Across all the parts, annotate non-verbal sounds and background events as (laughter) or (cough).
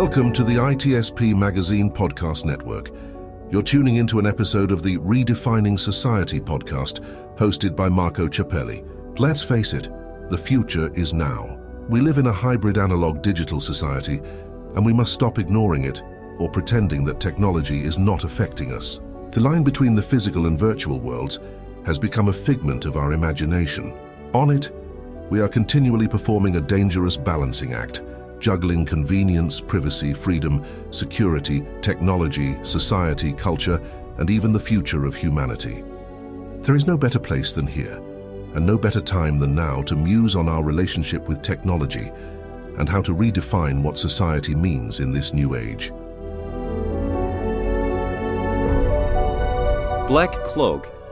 Welcome to the ITSPmagazine Podcast Network. You're tuning into an episode of the Redefining Society podcast, hosted by Marco Ciappelli. Let's face it, the future is now. We live in a hybrid analog digital society, and we must stop ignoring it or pretending that technology is not affecting us. The line between the physical and virtual worlds has become a figment of our imagination. On it, we are continually performing a dangerous balancing act juggling convenience, privacy, freedom, security, technology, society, culture, and even the future of humanity. There is no better place than here, and no better time than now to muse on our relationship with technology and how to redefine what society means in this new age. Black Cloak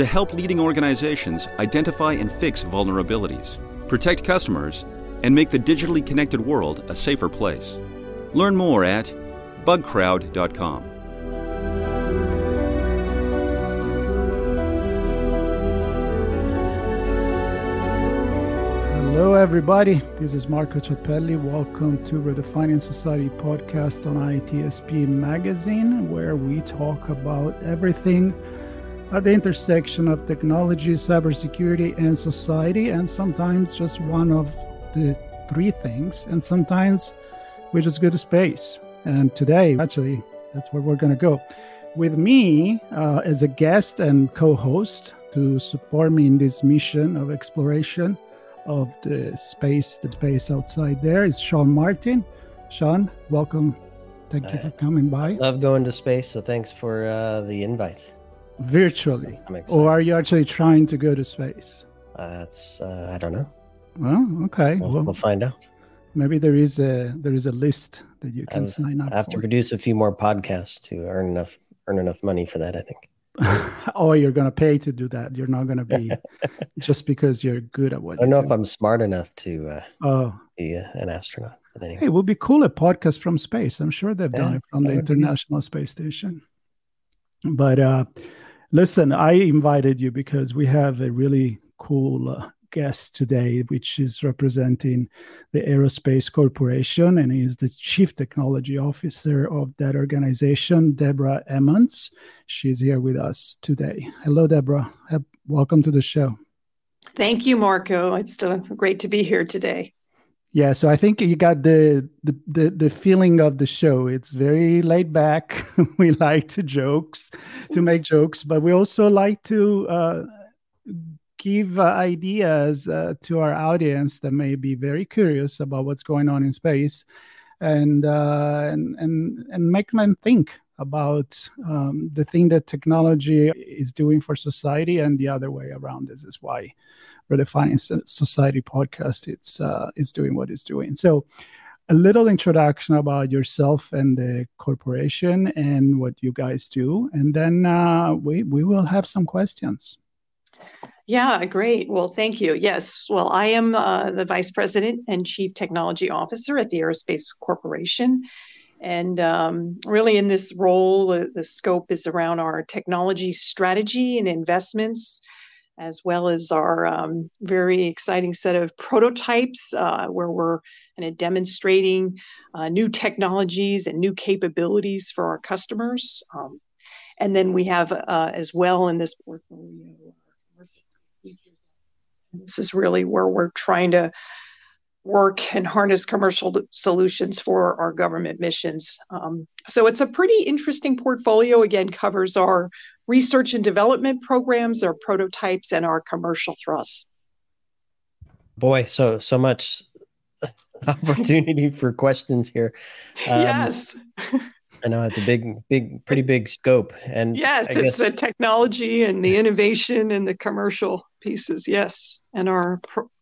to help leading organizations identify and fix vulnerabilities, protect customers, and make the digitally connected world a safer place. Learn more at bugcrowd.com. Hello, everybody. This is Marco Ciappelli. Welcome to Redefining Society podcast on ITSPmagazine, where we talk about everything at the intersection of technology, cybersecurity, and society, and sometimes just one of the three things. And sometimes we just go to space. And today, actually, that's where we're going to go. With me uh, as a guest and co host to support me in this mission of exploration of the space, the space outside there is Sean Martin. Sean, welcome. Thank you for coming by. I love going to space, so thanks for uh, the invite virtually? Or are you actually trying to go to space? Uh, that's uh, i don't know. Well okay we'll, well, we'll, find out. maybe there is a there is a list that you can I've, sign up i have for. to produce a few more podcasts to earn enough earn enough money for that i think. (laughs) Oh you're going to pay to do that. You're not going to be (laughs) just because you're good at what i don't know do. if i'm smart enough to uh, oh. be uh, an astronaut but anyway. hey, it would be cool a podcast from space. I'm sure they've yeah, done it from the international be. space station. But uh Listen, I invited you because we have a really cool uh, guest today, which is representing the Aerospace Corporation, and is the Chief Technology Officer of that organization, Debra Emmons. She's here with us today. Hello, Debra. Welcome to the show. Thank you, Marco. It's great to be here today. Yeah, so I think you got the, the the the, feeling of the show. It's very laid back. (laughs) we like to jokes, to make jokes, but we also like to uh, give uh, ideas uh, to our audience that may be very curious about what's going on in space, and uh, and and and make them think about um, the thing that technology is doing for society and the other way around. This is why Redefining Society podcast it's uh, it's doing what it's doing. So, a little introduction about yourself and the corporation and what you guys do, and then uh, we we will have some questions. Yeah, great. Well, thank you. Yes, well, I am uh, the vice president and chief technology officer at the Aerospace Corporation. And um, really, in this role, the scope is around our technology strategy and investments as well as our um, very exciting set of prototypes uh, where we're kind of demonstrating uh, new technologies and new capabilities for our customers. Um, and then we have uh, as well in this portfolio, this is really where we're trying to work and harness commercial solutions for our government missions. Um, so it's a pretty interesting portfolio. Again, covers our research and development programs, our prototypes, and our commercial thrusts. Boy, so so much (laughs) opportunity for questions here. Um, yes. I know it's a big, big, pretty big scope. And yes, it's the technology and the (laughs) innovation and the commercial pieces. Yes, and our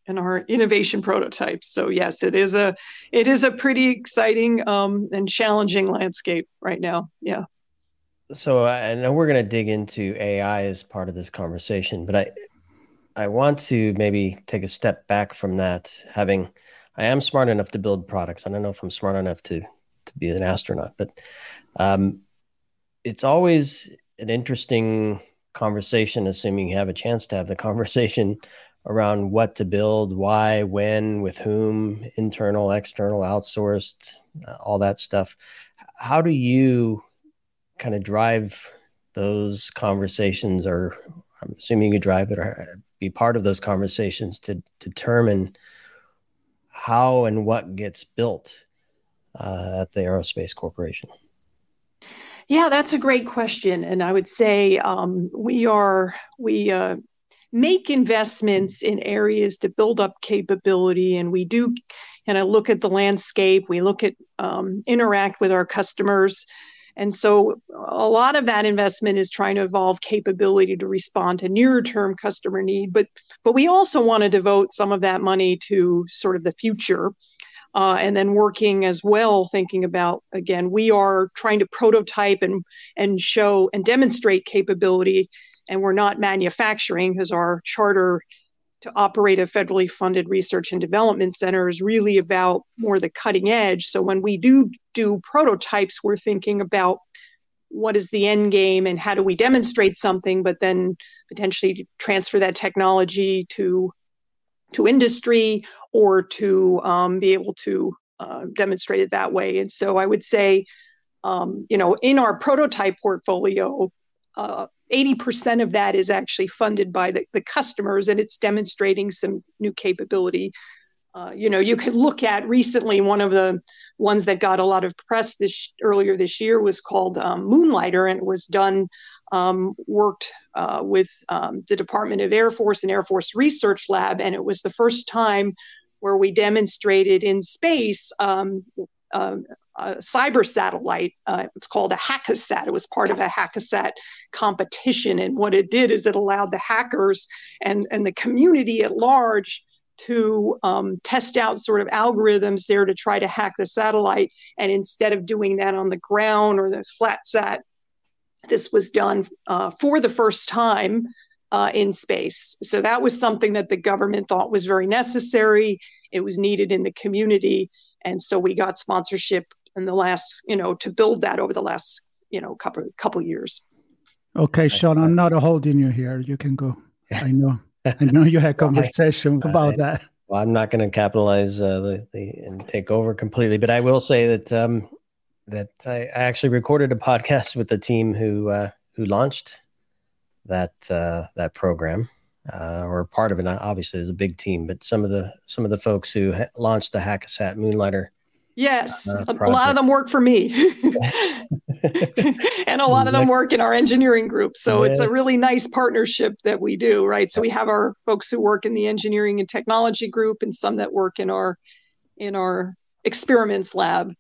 and our innovation prototypes. So yes, it is a it is a pretty exciting um, and challenging landscape right now. Yeah. so I know we're going to dig into AI as part of this conversation, but I I want to maybe take a step back from that. Having I am smart enough to build products. I don't know if I'm smart enough to to be an astronaut, but um, it's always an interesting conversation, assuming you have a chance to have the (laughs) conversation around what to build, why, when, with whom, internal, external, outsourced, uh, all that stuff. How do you kind of drive those conversations, or I'm assuming you drive it or be part of those conversations to determine how and what gets built uh, at the Aerospace Corporation? Yeah, that's a great question, and I would say um, we are we uh, make investments in areas to build up capability, and we do kind of look at the landscape. We look at um, interact with our customers, and so a lot of that investment is trying to evolve capability to respond to nearer term customer need, but but we also want to devote some of that money to sort of the future uh, and then working as well, thinking about again, we are trying to prototype and and show and demonstrate capability, and we're not manufacturing because our charter to operate a federally funded research and development center is really about more the cutting edge. So when we do do prototypes, we're thinking about what is the end game and how do we demonstrate something, but then potentially transfer that technology to to industry or to um, be able to uh, demonstrate it that way. And so I would say, um, you know, in our prototype portfolio, uh, 80% of that is actually funded by the, the customers and it's demonstrating some new capability. Uh, you know, you could look at recently one of the ones that got a lot of press this earlier this year was called um, Moonlighter, and it was done um, worked uh, with um, the Department of Air Force and Air Force Research Lab, and it was the first time where we demonstrated in space um, uh, a cyber satellite. Uh, it's called a Hack-A-Sat. It was part of a Hack-A-Sat competition, and what it did is it allowed the hackers and and the community at large to um, test out sort of algorithms there to try to hack the satellite. And instead of doing that on the ground or the flat sat, this was done uh, for the first time uh, in space. So that was something that the government thought was very necessary. It was needed in the community, and so we got sponsorship in the last, you know, to build that over the last, you know, couple couple years. Okay, Sean, I'm not holding you here. You can go. I know. I know you had (laughs) conversation about that. Well, I'm not going to capitalize uh, the, the and take over completely, but I will say that um, that I, I actually recorded a podcast with the team who uh, who launched that uh, that program uh, or part of it. Obviously, is a big team, but some of the some of the folks who ha- launched the Hack-A-Sat Moonlighter. Yes, uh, a lot of them work for me, (laughs) and a lot of them work in our engineering group. So it's a really nice partnership that we do, right? So we have our folks who work in the engineering and technology group, and some that work in our in our experiments lab.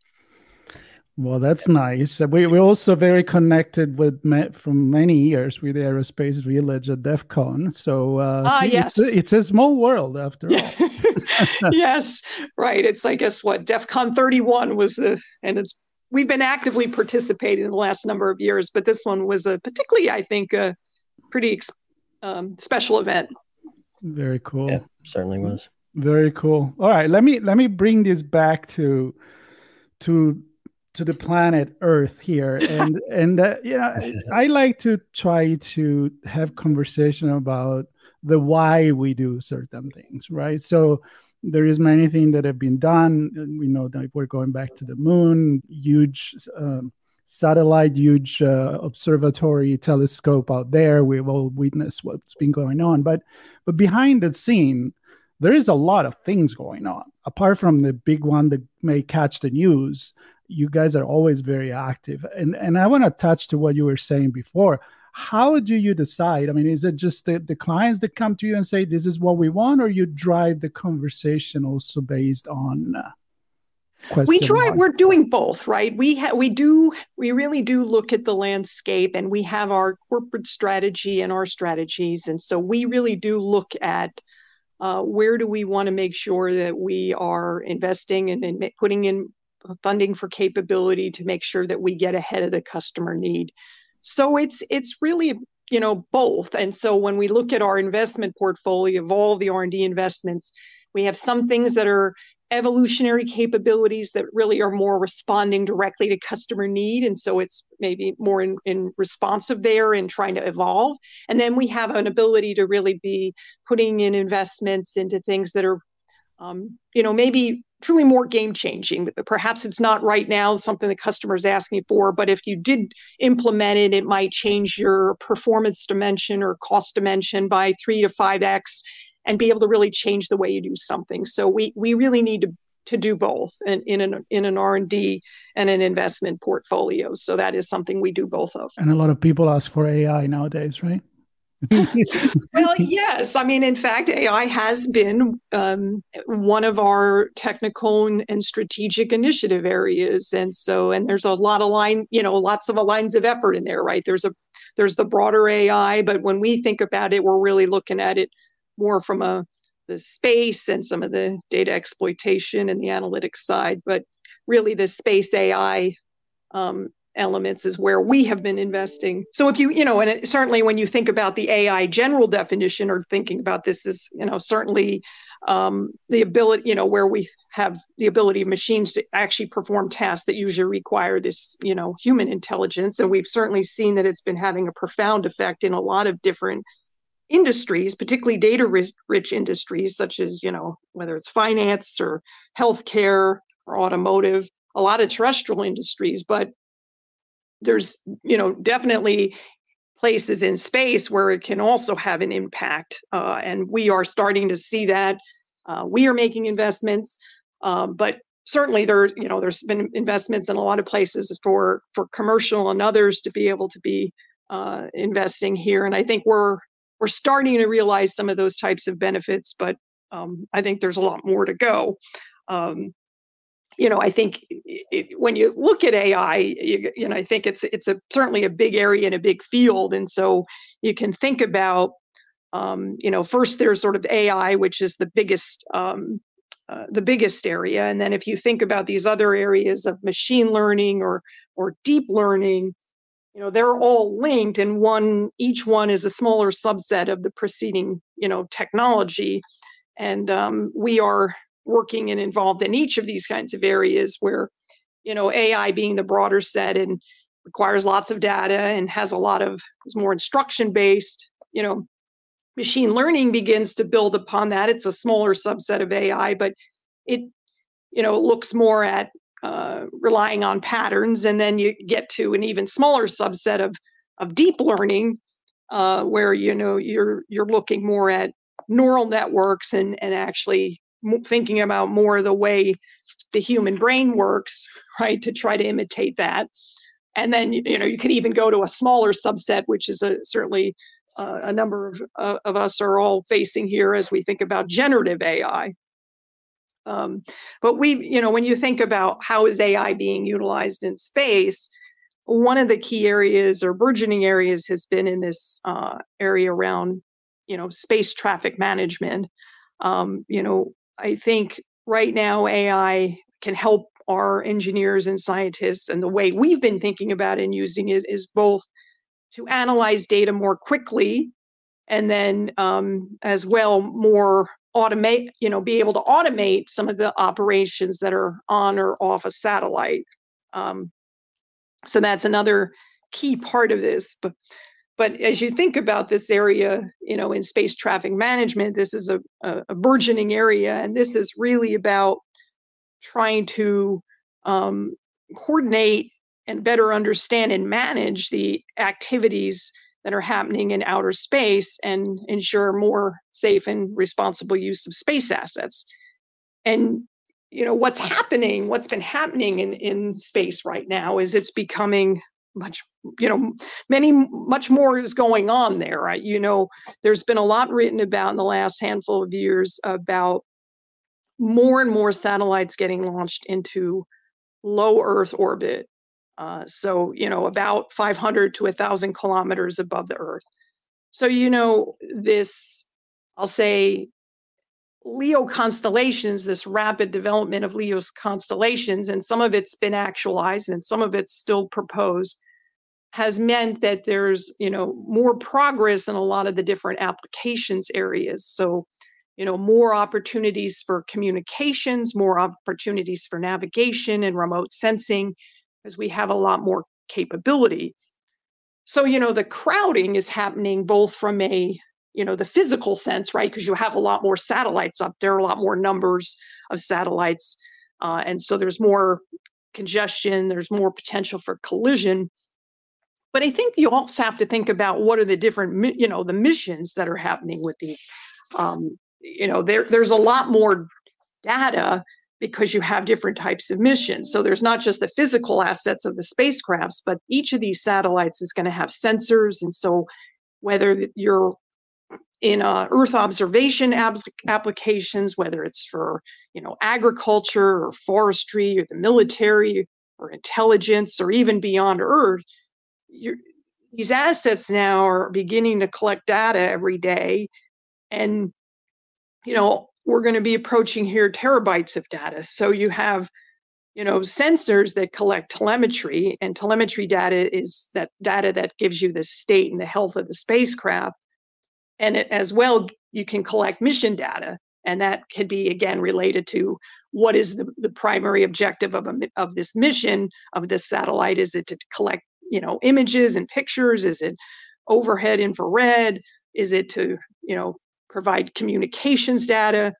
Well, that's nice. We, we're also very connected with from many years with the Aerospace Village at DEF CON. So, uh, ah, see, yes. It's, it's, a small world after all. (laughs) yes, right. It's, I guess, what DEF CON 31 was the, and it's, we've been actively participating in the last number of years, but this one was a particularly, I think, a pretty um, special event. Very cool. Yeah, certainly was. Very cool. All right, let me let me bring this back to to to the planet Earth here, (laughs) and and uh, yeah, (laughs) I like to try to have conversation about the why we do certain things, right? So there is many things that have been done. We know that we're going back to the moon, huge um, satellite, huge uh, observatory telescope out there. We've all witnessed what's been going on, but but behind the scene, there is a lot of things going on. Apart from the big one that may catch the news, you guys are always very active. And and i want to touch to what you were saying before. How do you decide? I mean is it just the, the clients that come to you and say this is what we want or you drive the conversation also based on uh, we try we're doing both right? We ha- we do we really do look at the landscape and we have our corporate strategy and our strategies. And so we really do look at uh, where do we want to make sure that we are investing and, and putting in funding for capability to make sure that we get ahead of the customer need. so it's it's really you know both. And so when we look at our investment portfolio of all the r&d investments we have some things that are evolutionary capabilities that really are more responding directly to customer need. And so it's maybe more in, in responsive there and trying to evolve. And then we have an ability to really be putting in investments into things that are um, you know maybe truly more game changing perhaps it's not right now something the customer is asking for but if you did implement it it might change your performance dimension or cost dimension by 3 to 5x and be able to really change the way you do something. So we we really need to to do both in, in an in an R and D and an investment portfolio. So that is something we do both of. And a lot of people ask for AI nowadays, right? Well, yes. I mean, in fact, AI has been um, one of our technical and strategic initiative areas, and so and there's a lot of line, you know, lots of lines of effort in there, right? There's a there's the broader AI, but when we think about it, we're really looking at it more from a the space and some of the data exploitation and the analytics side, but really the space AI um, elements is where we have been investing. So if you, you know, and it, certainly when you think about the AI general definition or thinking about this is, you know, certainly um, the ability, you know, where we have the ability of machines to actually perform tasks that usually require this, you know, human intelligence. And we've certainly seen that it's been having a profound effect in a lot of different industries, particularly data rich industries, such as, you know, whether it's finance or healthcare or automotive, a lot of terrestrial industries, but there's, you know, definitely places in space where it can also have an impact. Uh, and we are starting to see that. Uh, we are making investments, uh, but certainly there, you know, there's been investments in a lot of places for for commercial and others to be able to be uh, investing here. And I think we're we're starting to realize some of those types of benefits, but um, I think there's a lot more to go. Um, you know, I think it, when you look at AI, you, you, know, I think it's it's a certainly a big area and a big field, and so you can think about, um, you know, first there's sort of AI, which is the biggest um, uh, the biggest area, and then if you think about these other areas of machine learning or or deep learning, you know they're all linked and one each one is a smaller subset of the preceding you know technology. And um, we are working and involved in each of these kinds of areas where you know ai being the broader set and requires lots of data and has a lot of is more instruction based you know machine learning begins to build upon that. It's a smaller subset of ai but it you know looks more at uh, relying on patterns, and then you get to an even smaller subset of of deep learning, uh, where you know you're you're looking more at neural networks and and actually thinking about more the way the human brain works, right, to try to imitate that. And then you know you could even go to a smaller subset, which is a certainly uh, a number of, uh, of us are all facing here as we think about generative AI, um, but we, you know, when you think about how is AI being utilized in space, one of the key areas or burgeoning areas has been in this uh, area around, you know, space traffic management. Um, you know, I think right now AI can help our engineers and scientists, and the way we've been thinking about and using it is both to analyze data more quickly and then um, as well more automate, you know, be able to automate some of the operations that are on or off a satellite. Um, so that's another key part of this. But but as you think about this area, you know, in space traffic management, this is a, a, burgeoning area, and this is really about trying to um, coordinate and better understand and manage the activities that are happening in outer space and ensure more safe and responsible use of space assets. And you know what's happening, what's been happening in, in space right now is it's becoming much you know many much more is going on there right you know there's been a lot written about in the last handful of years about more and more satellites getting launched into low earth orbit uh, so, you know, about 500 to 1,000 kilometers above the Earth. So, you know, this, I'll say, LEO constellations, this rapid development of LEO's constellations, and some of it's been actualized and some of it's still proposed, has meant that there's you know more progress in a lot of the different applications areas. So you know more opportunities for communications more opportunities for navigation and remote sensing as we have a lot more capability. So you know the crowding is happening both from a you know the physical sense right because you have a lot more satellites up there a lot more numbers of satellites uh, and so there's more congestion there's more potential for collision but i think you also have to think about what are the different you know the missions that are happening with the um, you know there there's a lot more data because you have different types of missions. So there's not just the physical assets of the spacecrafts but each of these satellites is going to have sensors. And so whether you're in uh, earth observation ab- applications whether it's for you know agriculture or forestry or the military or intelligence or even beyond earth these assets now are beginning to collect data every day and you know we're going to be approaching here terabytes of data. So you have you know sensors that collect telemetry and telemetry data is that data that gives you the state and the health of the spacecraft. And it, as well you can collect mission data and that could be again related to what is the, the primary objective of, a, of this mission of this satellite is it to collect you know images and pictures? Is it overhead infrared? Is it to you know provide communications data?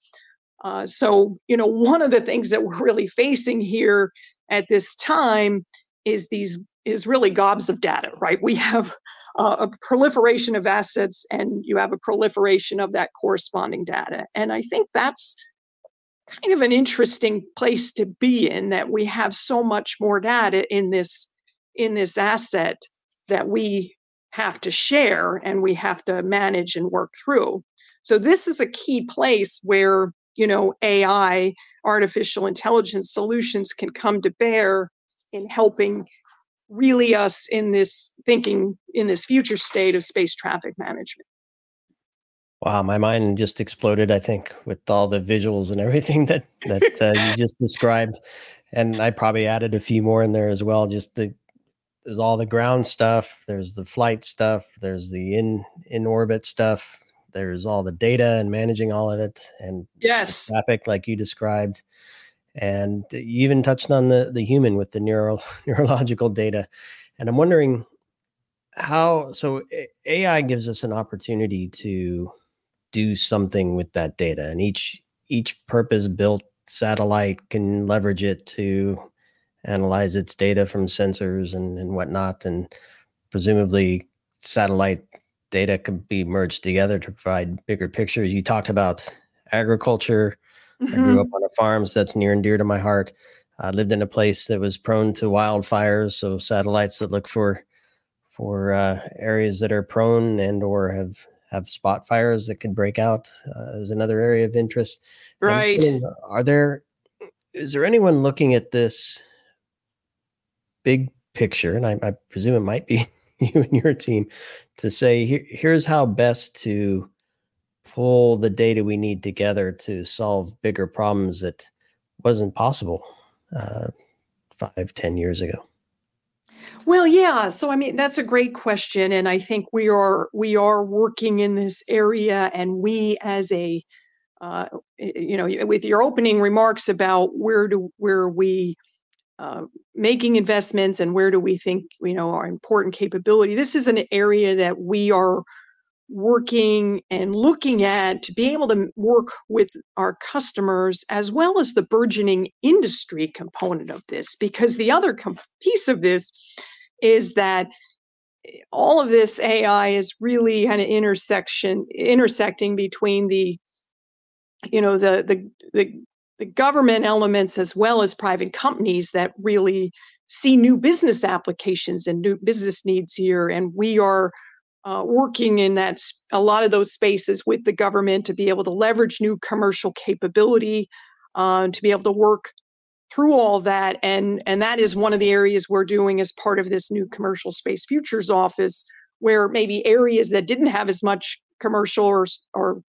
Uh, so you know one of the things that (laughs) we're really facing here at this time is these is really gobs of data right? We have uh, a proliferation of assets and you have a proliferation of that corresponding data. And i think that's kind of an interesting place to be in that we have so much more data in this in this asset that we have to share and we have to manage and work through. So this is a key place where, you know, AI, artificial intelligence solutions can come to bear in helping really us in this thinking in this future state of space traffic management. Wow, my mind just exploded. I think with all the visuals and everything (laughs) that that uh, you just described, and I probably added a few more in there as well. Just the there's all the ground stuff there's the flight stuff there's the in in orbit stuff there's all the data and managing all of it and yes. traffic like you described. And you even touched on the the human with the neural (laughs) neurological data. And i'm wondering how so ai gives us an opportunity to do something with that data and each each purpose built satellite can leverage it to analyze its data from sensors and, and whatnot. And presumably, satellite data could be merged together to provide bigger pictures. You talked about agriculture. Mm-hmm. I grew mm-hmm. up on a farm, so that's near and dear to my heart. I lived in a place that was prone to wildfires, so satellites that look for for uh, areas that are prone and or have have spot fires that could break out uh, is another area of interest. Right? Are there is there anyone looking at this big picture, and I, I presume it might be (laughs) you and your team, to say Here, here's how best to pull the data we need together to solve bigger problems that wasn't possible uh, five, ten years ago. Well, yeah. So I mean, that's a great question, and I think we are we are working in this area, and we as a uh, you know, with your opening remarks about where do where we uh, making investments and where do we think you know are important capability this is an area that we are working and looking at to be able to work with our customers as well as the burgeoning industry component of this because the other com- piece of this is that eh, all of this ai is really kind of intersection intersecting between the you know the the the the government elements as well as private companies that really see new business applications and new business needs here. And we are uh, working in that a lot of those spaces with the government to be able to leverage new commercial capability uh, to be able to work through all that. And and that is one of the areas we're doing as part of this new commercial space futures office where maybe areas that didn't have as much commercial or or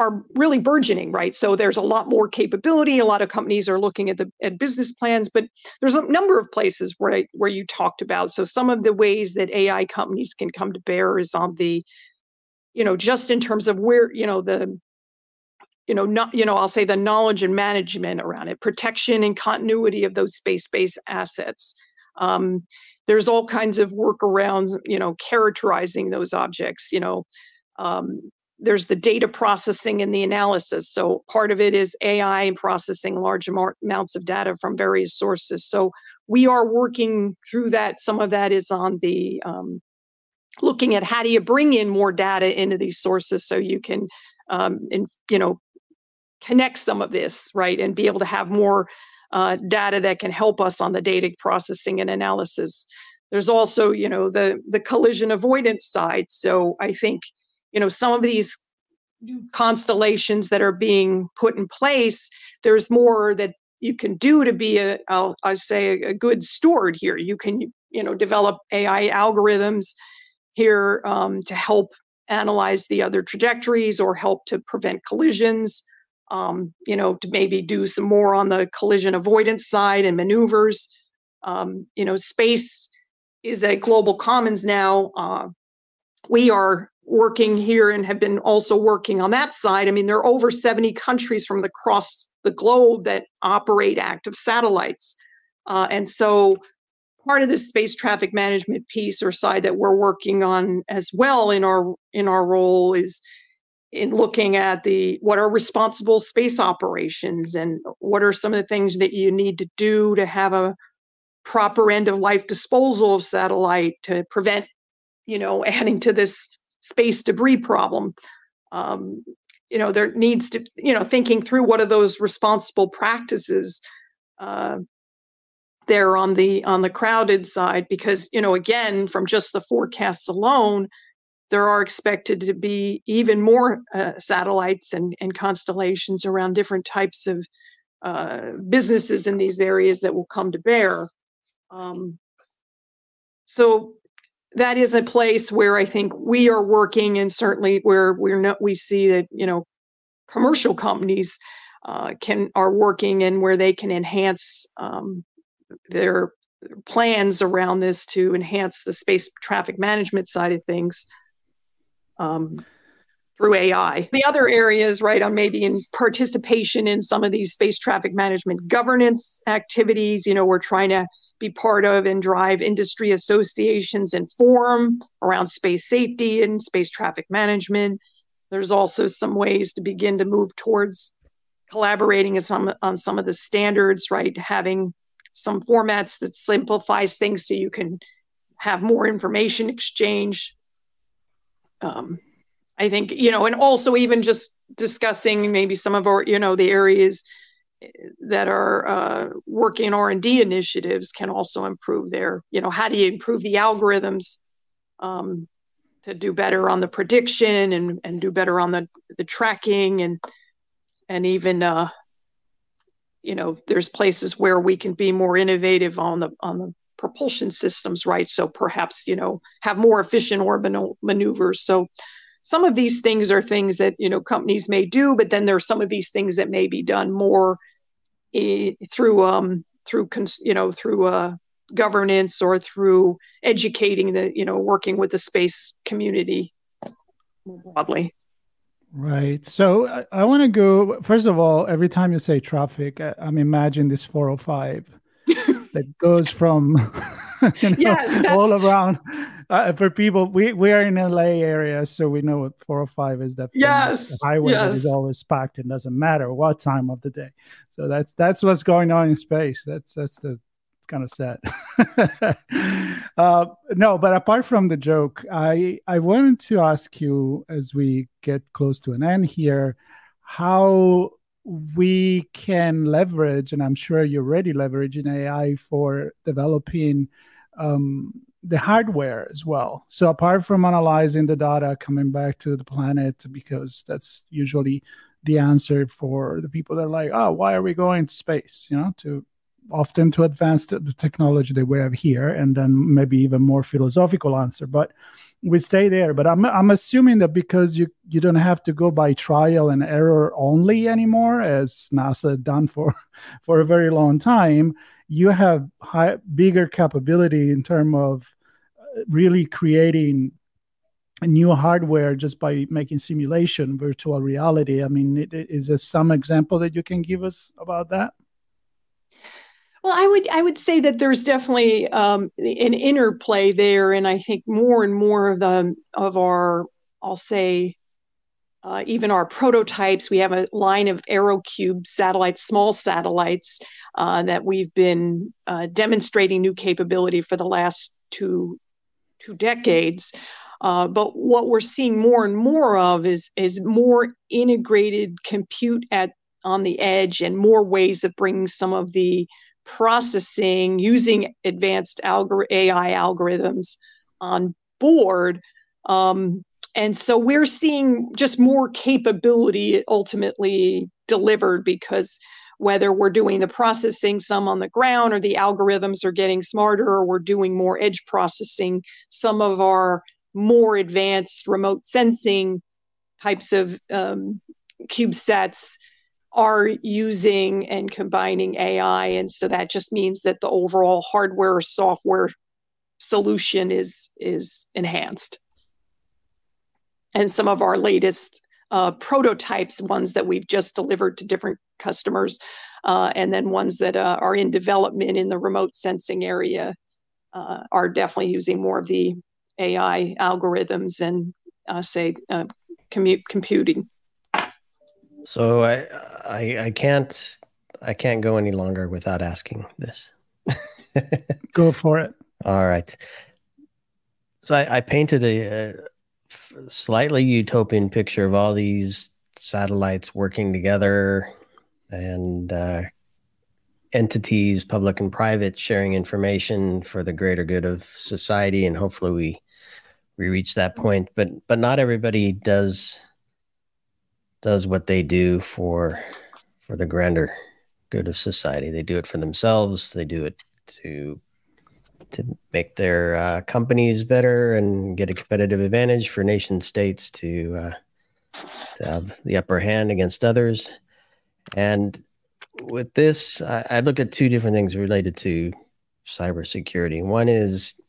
are really burgeoning, right? So there's a lot more capability. A lot of companies are looking at the at business plans, but there's a number of places where where you talked about. So some of the ways that AI companies can come to bear is on the, you know, just in terms of where you know the, you know, not you know I'll say the knowledge and management around it, protection and continuity of those space-based assets. Um, there's all kinds of workarounds, you know, characterizing those objects, you know. Um, there's the data processing and the analysis. So part of it is AI and processing large amounts of data from various sources. So we are working through that. Some of that is on the um, looking at how do you bring in more data into these sources so you can, um, in, you know, connect some of this right and be able to have more uh, data that can help us on the data processing and analysis. There's also, you know, the the collision avoidance side. So I think you know some of these constellations that are being put in place there's more that you can do to be a I'll, I'll say a, good steward here. You can you know develop ai algorithms here um, to help analyze the other trajectories or help to prevent collisions um, you know to maybe do some more on the collision avoidance side and maneuvers. Um, you know space is a global commons now. Uh, we are working here and have been also working on that side. I mean, there are over 70 countries from across the globe that operate active satellites. Uh, and so part of the space traffic management piece or side that we're working on as well in our in our role is in looking at the what are responsible space operations and what are some of the things that you need to do to have a proper end of life disposal of satellite to prevent you know (laughs) adding to this space debris problem. Um, you know, there needs to, you know, thinking through what are those responsible practices uh, there on the on the crowded side, because you know, again, from just the forecasts alone, there are expected to be even more uh, satellites and, and constellations around different types of uh, businesses in these areas that will come to bear. Um, so that is a place where I think we are working, and certainly where we're not, we see that you know commercial companies uh, can are working and where they can enhance um, their plans around this to enhance the space traffic management side of things um, through AI. The other areas, right, on maybe in participation in some of these space traffic management governance activities. You know, we're trying to be part of and drive industry associations and forum around space safety and space traffic management. There's also some ways to begin to move towards collaborating on some, on some of the standards, right? Having some formats that simplifies things so you can have more information exchange. Um, I think, you know, and also even just discussing maybe some of our, you know, the areas that are uh, working r&d initiatives can also improve their you know how do you improve the algorithms um, to do better on the prediction and, and do better on the, the tracking and and even uh, you know there's places where we can be more innovative on the on the propulsion systems right? So perhaps you know have more efficient orbital maneuvers. So some of these things are things that you know companies may do but then there are some of these things that may be done more through um, through cons- you know through uh, governance or through educating the you know working with the space community more broadly. Right. So I, I want to go first of all. Every time you say traffic, I, I'm imagining this 405 (laughs) that goes from (laughs) you know, yes, all around uh, for people, we, we are in LA area, so we know what 405 is. That yes, highway yes. is always packed. It doesn't matter what time of the day. So that's that's what's going on in space. That's that's the kind of sad. (laughs) uh, no, but apart from the joke, I I wanted to ask you as we get close to an end here, how we can leverage, and I'm sure you're already leveraging AI for developing um, the hardware as well. So apart from analyzing the data coming back to the planet, because that's usually the answer for the people that are like, oh, why are we going to space? You know, to often to advance the, technology that we have here, and then maybe even more philosophical answer. But we stay there. But I'm I'm assuming that because you you don't have to go by trial and error only anymore, as NASA done for (laughs) for a very long time, you have high, bigger capability in terms of uh, really creating new hardware just by making simulation virtual reality. I mean it, it, is there some example that you can give us about that? Well, I would I would say that there's definitely um, an interplay there, and I think more and more of the of our I'll say uh, even our prototypes. We have a line of AeroCube satellites, small satellites uh, that we've been uh, demonstrating new capability for the last two two decades. Uh, but what we're seeing more and more of is is more integrated compute at on the edge and more ways of bringing some of the processing using advanced algor- AI algorithms on board. Um, and so we're seeing just more capability ultimately delivered because whether we're doing the processing some on the ground or the algorithms are getting smarter or we're doing more edge processing, some of our more advanced remote sensing types of um, CubeSats are using and combining AI. And so that just means that the overall hardware software solution is is enhanced. And some of our latest uh, prototypes, ones that we've just delivered to different customers, uh, and then ones that uh, are in development in the remote sensing area, uh, are definitely using more of the AI algorithms and uh, say uh, commute computing. So I, I I can't I can't go any longer without asking this. (laughs) go for it. All right. So I, I painted a, a, slightly utopian picture of all these satellites working together and uh, entities, public and private, sharing information for the greater good of society, and hopefully we we reach that point. But but not everybody does does what they do for for the grander good of society. They do it for themselves. They do it to to make their uh, companies better and get a competitive advantage for nation states to uh, to have the upper hand against others. And with this, I, I look at two different things related to cybersecurity. One is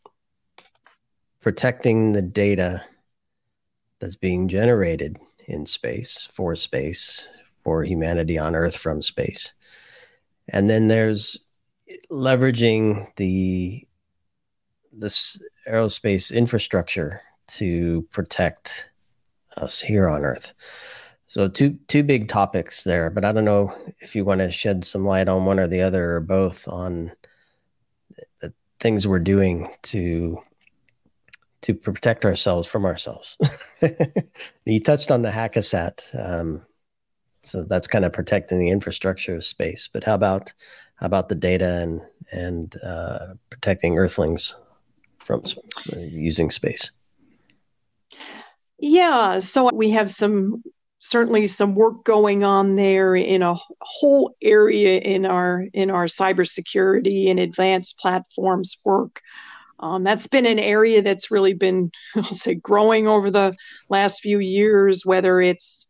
protecting the data that's being generated in space, for space, for humanity on Earth from space. And then there's leveraging the this aerospace infrastructure to protect us here on Earth. So two two big topics there, but I don't know if you want to shed some light on one or the other or both on the things we're doing to to protect ourselves from ourselves. (laughs) you touched on the Hack-A-Sat. Um, so that's kind of protecting the infrastructure of space. But how about how about the data and and uh, protecting Earthlings from using space? Yeah, so we have some certainly some work going on there in a whole area in our in our cybersecurity and advanced platforms work um, that's been an area that's really been, (laughs) I'll say, growing over the last few years, whether it's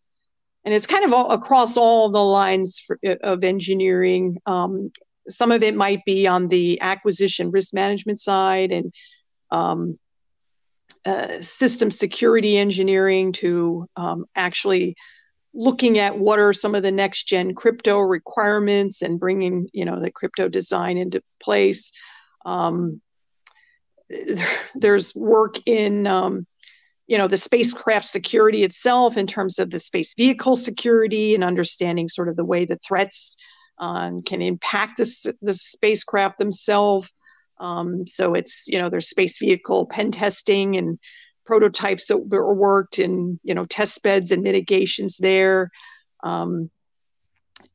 and it's kind of all across all the lines for, of engineering. Um, some of it might be on the acquisition risk management side and um, uh, system security engineering to um, actually looking at what are some of the next gen crypto requirements and bringing you know the crypto design into place. Um, (laughs) there's work in um, you know the spacecraft security itself in terms of the space vehicle security and understanding sort of the way the threats um, can impact the, the spacecraft themselves um, so it's you know there's space vehicle pen testing and prototypes that were worked in you know test beds and mitigations there. Um,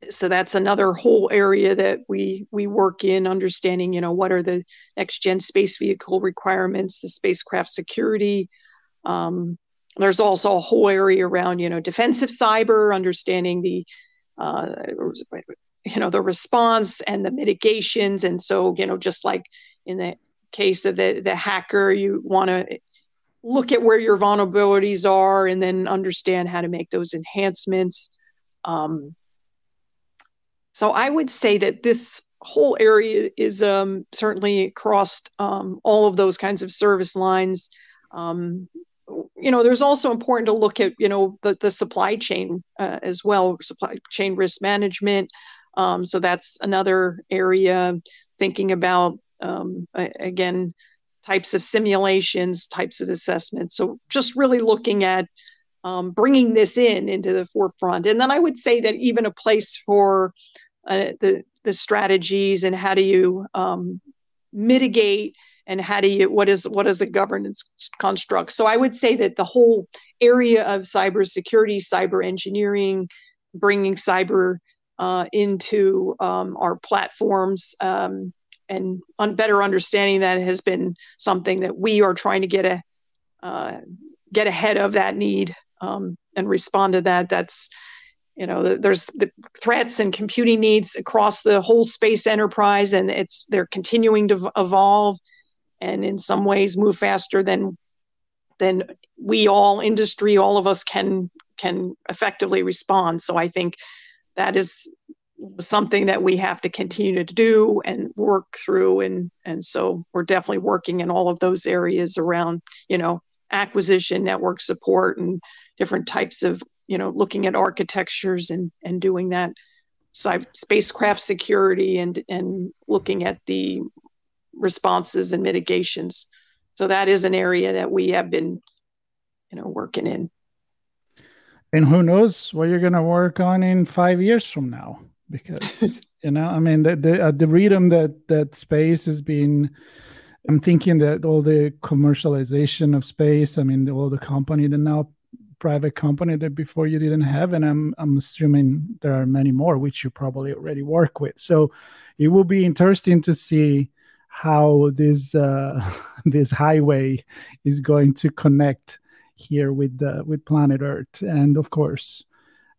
so that's another whole area that we we work in understanding you know what are the next gen space vehicle requirements the spacecraft security. Um, there's also a whole area around you know defensive cyber understanding the uh, you know the response and the mitigations. And so you know just like in the case of the the hacker you want to look at where your vulnerabilities are and then understand how to make those enhancements. Um, so i would say that this whole area is um, certainly across um, all of those kinds of service lines. Um, you know there's also important to look at you know the, the supply chain uh, as well supply chain risk management. Um, so that's another area thinking about um, again types of simulations types of assessments. So just really looking at um, bringing this in into the forefront. And then i would say that even a place for uh, the the strategies and how do you um, mitigate and how do you what is what is a governance construct? So i would say that the whole area of cybersecurity cyber engineering bringing cyber uh, into um, our platforms um, and on better understanding that has been something that we are trying to get a uh, get ahead of that need um, and respond to that. That's you know there's the threats and computing needs across the whole space enterprise and it's they're continuing to evolve and in some ways move faster than than we all industry all of us can can effectively respond. So i think that is something that we have to continue to do and work through and and so we're definitely working in all of those areas around you know acquisition network support and different types of you know looking at architectures and and doing that spacecraft security and and looking at the responses and mitigations. So that is an area that we have been, you know, working in. And who knows what you're going to work on in five years from now? Because you know, I mean, the the, uh, the rhythm that that space has been. I'm thinking that all the commercialization of space. I mean, all the company that now private company that before you didn't have and i'm i'm assuming there are many more which you probably already work with so it will be interesting to see how this uh, (laughs) this highway is going to connect here with the with planet Earth, and of course,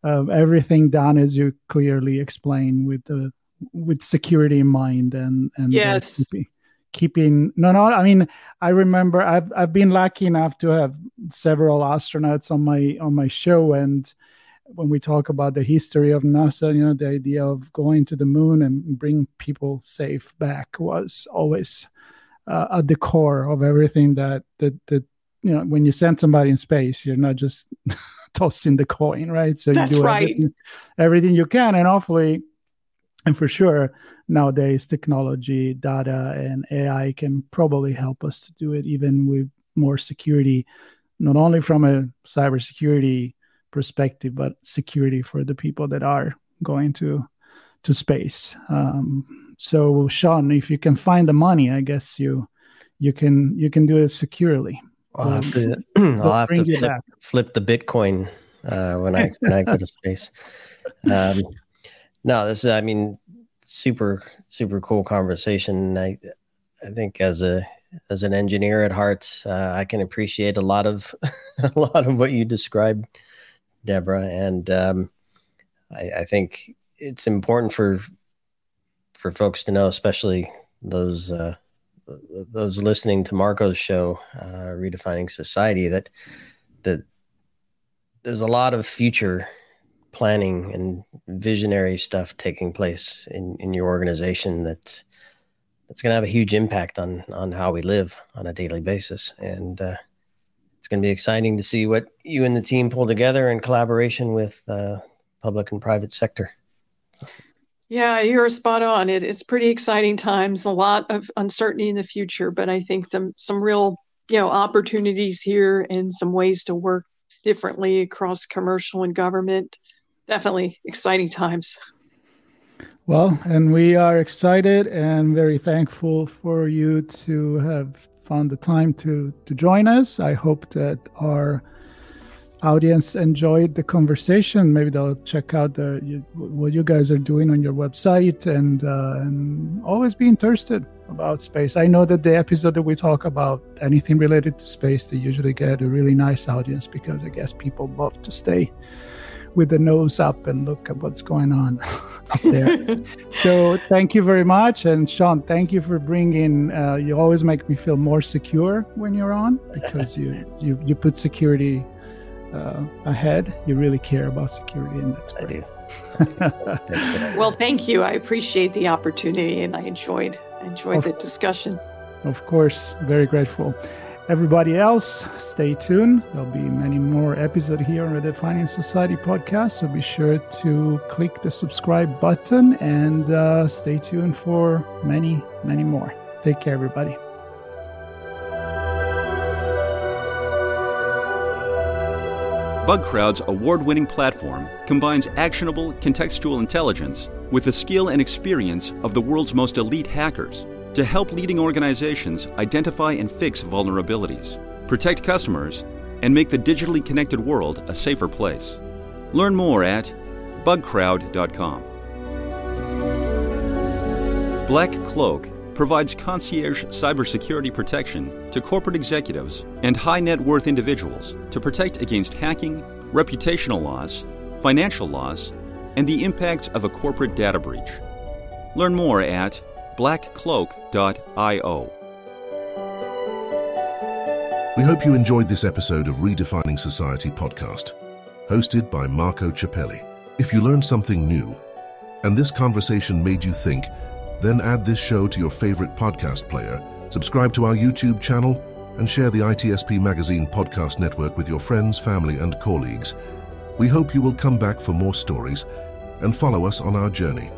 uh, everything done as you clearly explain with the with security in mind and and uh, yes. Uh, keeping, keeping no no i mean i remember i've i've been lucky enough to have several astronauts on my on my show and when we talk about the history of NASA, you know, the idea of going to the moon and bring people safe back was always uh, at the core of everything that that that you know when you send somebody in space, you're not just (laughs) tossing the coin, right? So That's you do right. everything, everything you can, and hopefully, and for sure, nowadays technology, data, and AI can probably help us to do it even with more security, not only from a cybersecurity perspective, but security for the people that are going to to space. Um, so, Sean, if you can find the money, I guess you you can you can do it securely. I'll have to (clears throat) I'll have to flip, flip, the Bitcoin uh, when I when I go to (laughs) space. Um, no, this is I mean super super cool conversation. I I think as a as an engineer at heart, uh, I can appreciate a lot of (laughs) a lot of what you described Debra, and um, I, I, think it's important for for folks to know, especially those uh, those listening to Marco's show, uh, redefining society, that that there's a lot of future planning and visionary stuff taking place in, in your organization that's that's going to have a huge impact on on how we live on a daily basis and uh, it's going to be exciting to see what you and the team pull together in collaboration with uh, public and private sector. Yeah, you're spot on. It, it's pretty exciting times. A lot of uncertainty in the future, but I think some some real you know opportunities here and some ways to work differently across commercial and government. Definitely exciting times. Well, and we are excited and very thankful for you to have found the time to to join us. I hope that our audience enjoyed the conversation. Maybe they'll check out the you, what you guys are doing on your website and uh, and always be interested about space. I know that the episode that we talk about anything related to space, they usually get a really nice audience because I guess people love to stay with the nose up and look at what's going on (laughs) up there. (laughs) so thank you very much, and Sean, thank you for bringing. Uh, you always make me feel more secure when you're on because you you you put security uh, ahead. You really care about security, and that's great. I do. (laughs) well, thank you. I appreciate the opportunity, and I enjoyed enjoyed the discussion. Of course, very grateful. Everybody else, stay tuned. There'll be many more episodes here on the Defining Society podcast. So be sure to click the subscribe button and uh, stay tuned for many, many more. Take care, everybody. Bugcrowd's award winning platform combines actionable contextual intelligence with the skill and experience of the world's most elite hackers to help leading organizations identify and fix vulnerabilities, protect customers, and make the digitally connected world a safer place. Learn more at bugcrowd.com. Black Cloak provides concierge cybersecurity protection to corporate executives and high net worth individuals to protect against hacking, reputational loss, financial loss, and the impacts of a corporate data breach. Learn more at blackcloak.io. We hope you enjoyed this episode of Redefining Society podcast, hosted by Marco Ciappelli. If you learned something new, and this conversation made you think, then add this show to your favorite podcast player, subscribe to our YouTube channel, and share the ITSPmagazine podcast network with your friends, family, and colleagues. We hope you will come back for more stories and follow us on our journey.